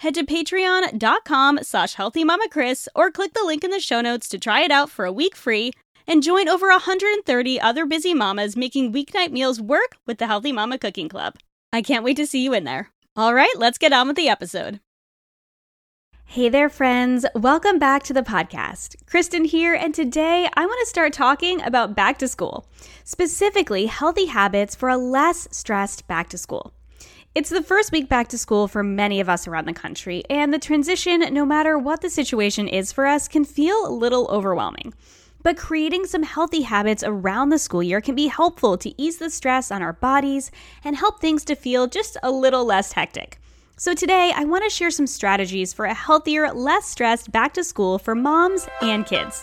head to patreon.com slash healthymamakris or click the link in the show notes to try it out for a week free and join over 130 other busy mamas making weeknight meals work with the Healthy Mama Cooking Club. I can't wait to see you in there. All right, let's get on with the episode. Hey there, friends. Welcome back to the podcast. Kristen here, and today I want to start talking about back to school, specifically healthy habits for a less stressed back to school. It's the first week back to school for many of us around the country, and the transition, no matter what the situation is for us, can feel a little overwhelming. But creating some healthy habits around the school year can be helpful to ease the stress on our bodies and help things to feel just a little less hectic. So, today I want to share some strategies for a healthier, less stressed back to school for moms and kids.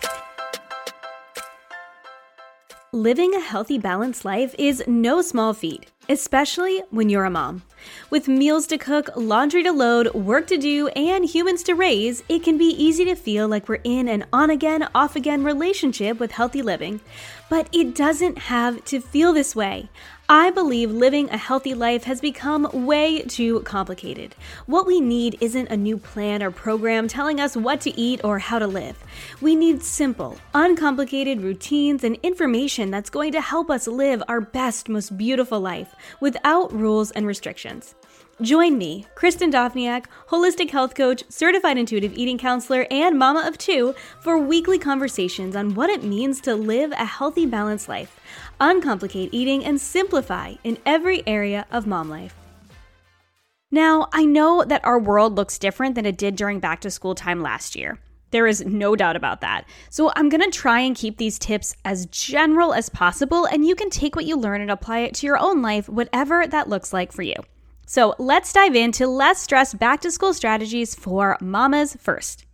Living a healthy, balanced life is no small feat especially when you're a mom. With meals to cook, laundry to load, work to do, and humans to raise, it can be easy to feel like we're in an on again, off again relationship with healthy living. But it doesn't have to feel this way. I believe living a healthy life has become way too complicated. What we need isn't a new plan or program telling us what to eat or how to live. We need simple, uncomplicated routines and information that's going to help us live our best, most beautiful life without rules and restrictions. Join me, Kristen Dovniak, holistic health coach, certified intuitive eating counselor, and mama of two, for weekly conversations on what it means to live a healthy, balanced life, uncomplicate eating, and simplify in every area of mom life. Now, I know that our world looks different than it did during back to school time last year. There is no doubt about that. So, I'm gonna try and keep these tips as general as possible, and you can take what you learn and apply it to your own life, whatever that looks like for you. So let's dive into less stress back to school strategies for mamas first.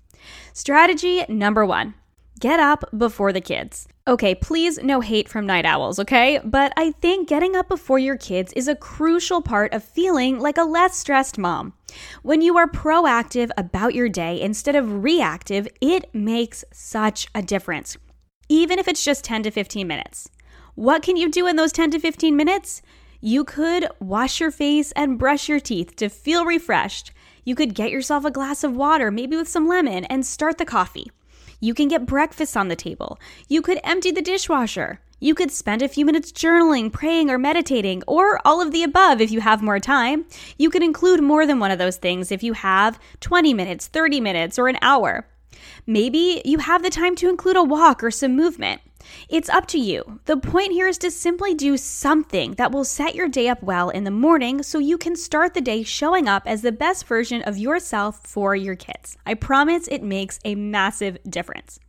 Strategy number one get up before the kids. Okay, please no hate from night owls, okay? But I think getting up before your kids is a crucial part of feeling like a less stressed mom. When you are proactive about your day instead of reactive, it makes such a difference, even if it's just 10 to 15 minutes. What can you do in those 10 to 15 minutes? You could wash your face and brush your teeth to feel refreshed. You could get yourself a glass of water, maybe with some lemon, and start the coffee. You can get breakfast on the table. You could empty the dishwasher. You could spend a few minutes journaling, praying, or meditating, or all of the above if you have more time. You could include more than one of those things if you have 20 minutes, 30 minutes, or an hour. Maybe you have the time to include a walk or some movement. It's up to you. The point here is to simply do something that will set your day up well in the morning so you can start the day showing up as the best version of yourself for your kids. I promise it makes a massive difference.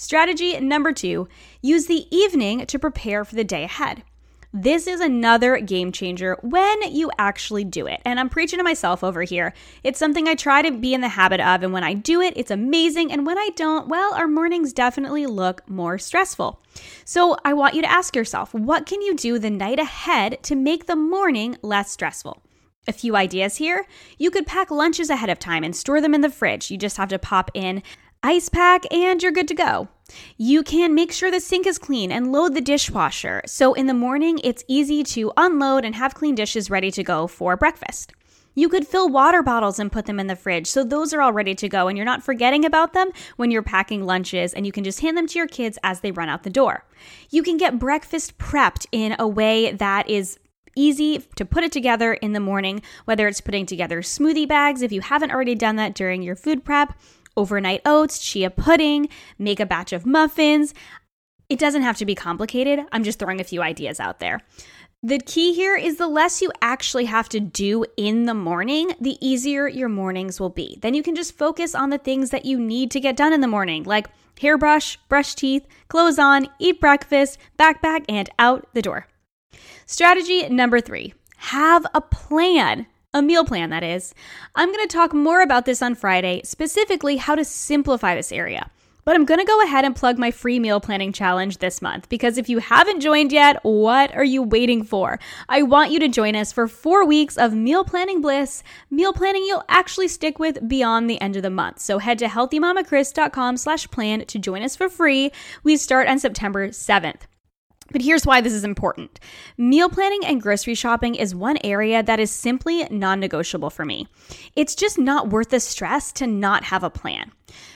Strategy number two use the evening to prepare for the day ahead. This is another game changer when you actually do it. And I'm preaching to myself over here. It's something I try to be in the habit of. And when I do it, it's amazing. And when I don't, well, our mornings definitely look more stressful. So I want you to ask yourself what can you do the night ahead to make the morning less stressful? A few ideas here. You could pack lunches ahead of time and store them in the fridge. You just have to pop in ice pack, and you're good to go. You can make sure the sink is clean and load the dishwasher. So in the morning, it's easy to unload and have clean dishes ready to go for breakfast. You could fill water bottles and put them in the fridge so those are all ready to go and you're not forgetting about them when you're packing lunches and you can just hand them to your kids as they run out the door. You can get breakfast prepped in a way that is easy to put it together in the morning, whether it's putting together smoothie bags if you haven't already done that during your food prep overnight oats, chia pudding, make a batch of muffins. it doesn't have to be complicated. I'm just throwing a few ideas out there. The key here is the less you actually have to do in the morning, the easier your mornings will be. Then you can just focus on the things that you need to get done in the morning, like hairbrush, brush teeth, clothes on, eat breakfast, backpack, and out the door. Strategy number three have a plan. A meal plan, that is. I'm going to talk more about this on Friday, specifically how to simplify this area. But I'm going to go ahead and plug my free meal planning challenge this month because if you haven't joined yet, what are you waiting for? I want you to join us for four weeks of meal planning bliss, meal planning you'll actually stick with beyond the end of the month. So head to healthymamakris.com slash plan to join us for free. We start on September 7th. But here's why this is important. Meal planning and grocery shopping is one area that is simply non negotiable for me. It's just not worth the stress to not have a plan.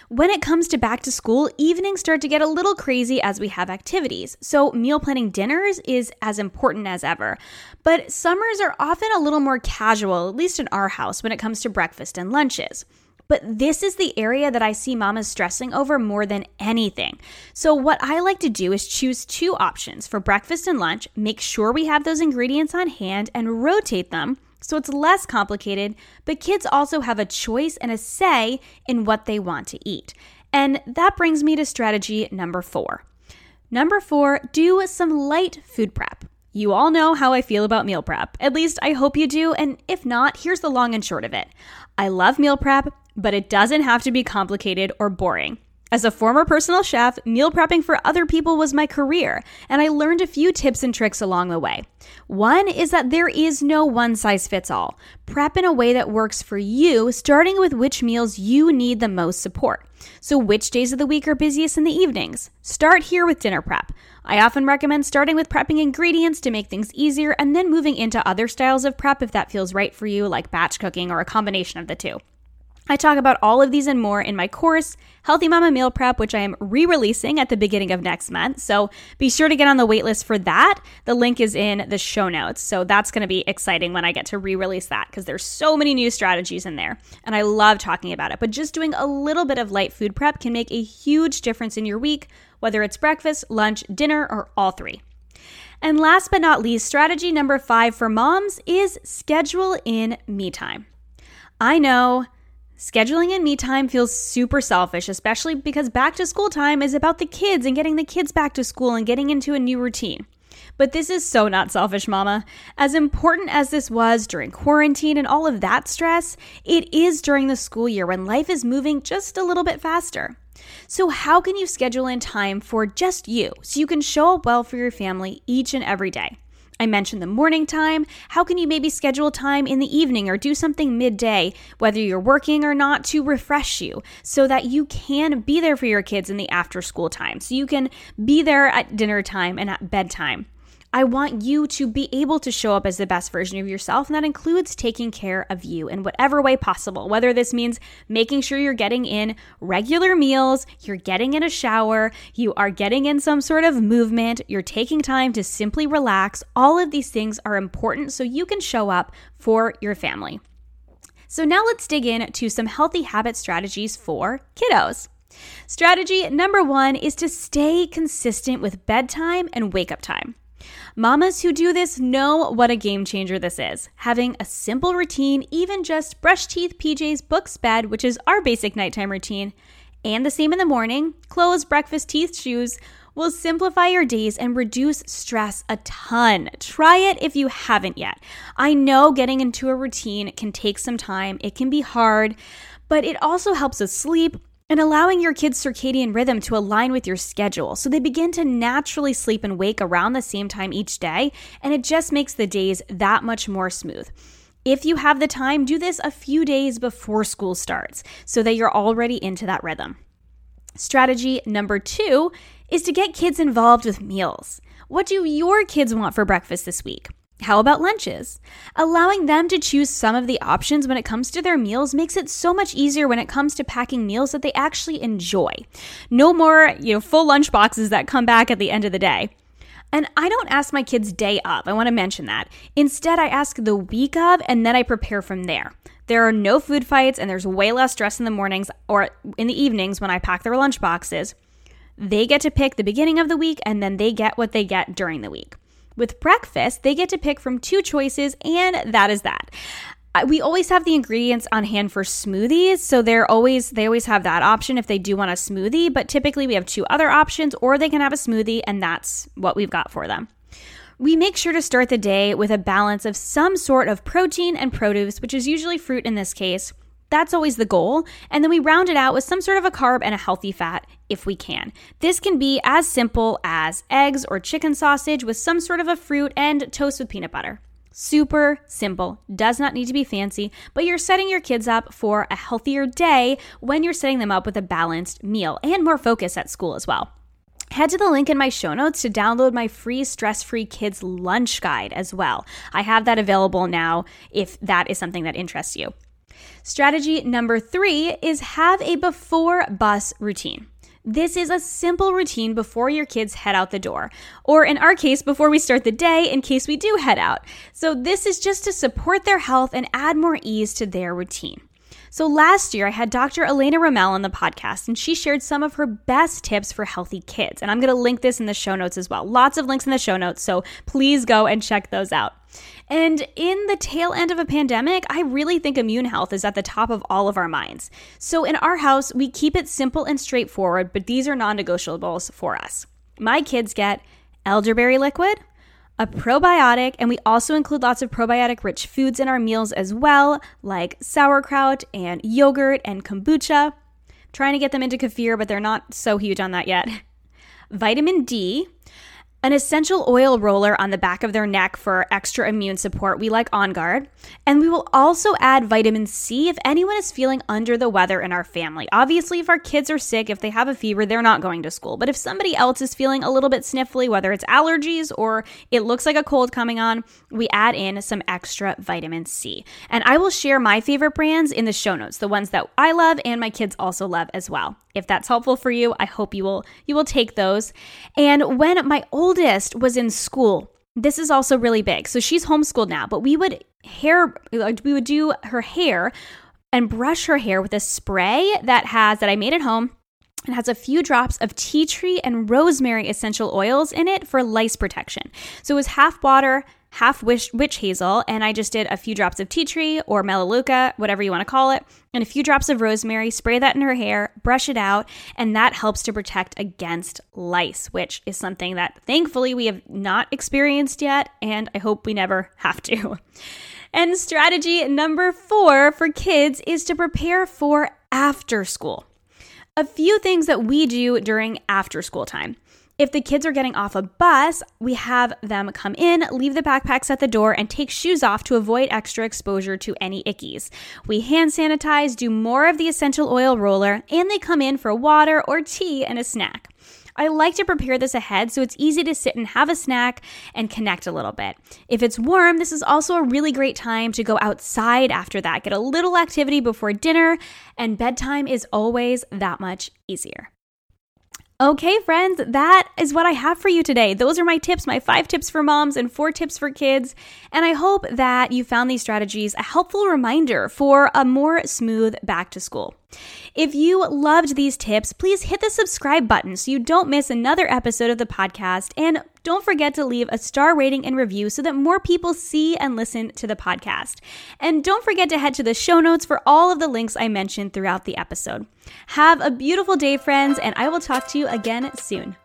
When it comes to back to school, evenings start to get a little crazy as we have activities. So, meal planning dinners is as important as ever. But summers are often a little more casual, at least in our house, when it comes to breakfast and lunches. But this is the area that I see mamas stressing over more than anything. So, what I like to do is choose two options for breakfast and lunch, make sure we have those ingredients on hand, and rotate them so it's less complicated, but kids also have a choice and a say in what they want to eat. And that brings me to strategy number four. Number four, do some light food prep. You all know how I feel about meal prep. At least I hope you do. And if not, here's the long and short of it I love meal prep, but it doesn't have to be complicated or boring. As a former personal chef, meal prepping for other people was my career, and I learned a few tips and tricks along the way. One is that there is no one size fits all. Prep in a way that works for you, starting with which meals you need the most support. So, which days of the week are busiest in the evenings? Start here with dinner prep. I often recommend starting with prepping ingredients to make things easier and then moving into other styles of prep if that feels right for you, like batch cooking or a combination of the two. I talk about all of these and more in my course, Healthy Mama Meal Prep, which I am re releasing at the beginning of next month. So be sure to get on the waitlist for that. The link is in the show notes. So that's going to be exciting when I get to re release that because there's so many new strategies in there. And I love talking about it. But just doing a little bit of light food prep can make a huge difference in your week, whether it's breakfast, lunch, dinner, or all three. And last but not least, strategy number five for moms is schedule in me time. I know Scheduling in me time feels super selfish, especially because back to school time is about the kids and getting the kids back to school and getting into a new routine. But this is so not selfish, mama. As important as this was during quarantine and all of that stress, it is during the school year when life is moving just a little bit faster. So, how can you schedule in time for just you so you can show up well for your family each and every day? I mentioned the morning time. How can you maybe schedule time in the evening or do something midday, whether you're working or not, to refresh you so that you can be there for your kids in the after school time? So you can be there at dinner time and at bedtime. I want you to be able to show up as the best version of yourself, and that includes taking care of you in whatever way possible. Whether this means making sure you're getting in regular meals, you're getting in a shower, you are getting in some sort of movement, you're taking time to simply relax, all of these things are important so you can show up for your family. So, now let's dig in to some healthy habit strategies for kiddos. Strategy number one is to stay consistent with bedtime and wake up time. Mamas who do this know what a game changer this is. Having a simple routine, even just brush teeth, PJs, books, bed, which is our basic nighttime routine, and the same in the morning, clothes, breakfast, teeth, shoes, will simplify your days and reduce stress a ton. Try it if you haven't yet. I know getting into a routine can take some time, it can be hard, but it also helps us sleep and allowing your kids' circadian rhythm to align with your schedule so they begin to naturally sleep and wake around the same time each day, and it just makes the days that much more smooth. If you have the time, do this a few days before school starts so that you're already into that rhythm. Strategy number two is to get kids involved with meals. What do your kids want for breakfast this week? How about lunches? Allowing them to choose some of the options when it comes to their meals makes it so much easier when it comes to packing meals that they actually enjoy. No more, you know, full lunch boxes that come back at the end of the day. And I don't ask my kids day of. I want to mention that. Instead, I ask the week of and then I prepare from there. There are no food fights and there's way less stress in the mornings or in the evenings when I pack their lunch boxes. they get to pick the beginning of the week and then they get what they get during the week. With breakfast, they get to pick from two choices, and that is that. We always have the ingredients on hand for smoothies so they're always they always have that option if they do want a smoothie but typically we have two other options or they can have a smoothie and that's what we've got for them. We make sure to start the day with a balance of some sort of protein and produce which is usually fruit in this case that's always the goal. And then we round it out with some sort of a carb and a healthy fat if we can. This can be as simple as eggs or chicken sausage with some sort of a fruit and toast with peanut butter. Super simple, does not need to be fancy, but you're setting your kids up for a healthier day when you're setting them up with a balanced meal and more focus at school as well. Head to the link in my show notes to download my free stress free kids lunch guide as well. I have that available now if that is something that interests you. Strategy number three is have a before bus routine. This is a simple routine before your kids head out the door, or in our case, before we start the day in case we do head out. So, this is just to support their health and add more ease to their routine. So, last year I had Dr. Elena Ramel on the podcast, and she shared some of her best tips for healthy kids. And I'm going to link this in the show notes as well. Lots of links in the show notes, so please go and check those out. And in the tail end of a pandemic, I really think immune health is at the top of all of our minds. So in our house, we keep it simple and straightforward, but these are non negotiables for us. My kids get elderberry liquid, a probiotic, and we also include lots of probiotic rich foods in our meals as well, like sauerkraut and yogurt and kombucha. trying to get them into kefir, but they're not so huge on that yet. Vitamin D, an essential oil roller on the back of their neck for extra immune support. We like On Guard. And we will also add vitamin C if anyone is feeling under the weather in our family. Obviously, if our kids are sick, if they have a fever, they're not going to school. But if somebody else is feeling a little bit sniffly, whether it's allergies or it looks like a cold coming on, we add in some extra vitamin C. And I will share my favorite brands in the show notes, the ones that I love and my kids also love as well. If that's helpful for you, I hope you will you will take those. And when my oldest was in school, this is also really big. So she's homeschooled now, but we would hair we would do her hair and brush her hair with a spray that has that I made at home. It has a few drops of tea tree and rosemary essential oils in it for lice protection. So it was half water, half witch, witch hazel, and I just did a few drops of tea tree or melaleuca, whatever you want to call it, and a few drops of rosemary. Spray that in her hair, brush it out, and that helps to protect against lice, which is something that thankfully we have not experienced yet, and I hope we never have to. And strategy number four for kids is to prepare for after school. A few things that we do during after school time. If the kids are getting off a bus, we have them come in, leave the backpacks at the door, and take shoes off to avoid extra exposure to any ickies. We hand sanitize, do more of the essential oil roller, and they come in for water or tea and a snack. I like to prepare this ahead so it's easy to sit and have a snack and connect a little bit. If it's warm, this is also a really great time to go outside after that, get a little activity before dinner, and bedtime is always that much easier. Okay, friends, that is what I have for you today. Those are my tips, my five tips for moms and four tips for kids. And I hope that you found these strategies a helpful reminder for a more smooth back to school. If you loved these tips, please hit the subscribe button so you don't miss another episode of the podcast. And don't forget to leave a star rating and review so that more people see and listen to the podcast. And don't forget to head to the show notes for all of the links I mentioned throughout the episode. Have a beautiful day, friends, and I will talk to you again soon.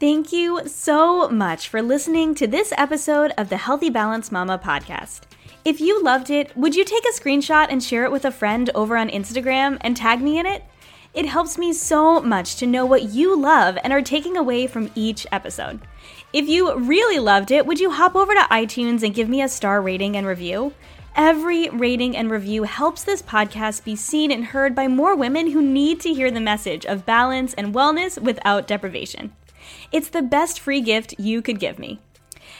Thank you so much for listening to this episode of the Healthy Balance Mama podcast. If you loved it, would you take a screenshot and share it with a friend over on Instagram and tag me in it? It helps me so much to know what you love and are taking away from each episode. If you really loved it, would you hop over to iTunes and give me a star rating and review? Every rating and review helps this podcast be seen and heard by more women who need to hear the message of balance and wellness without deprivation. It's the best free gift you could give me.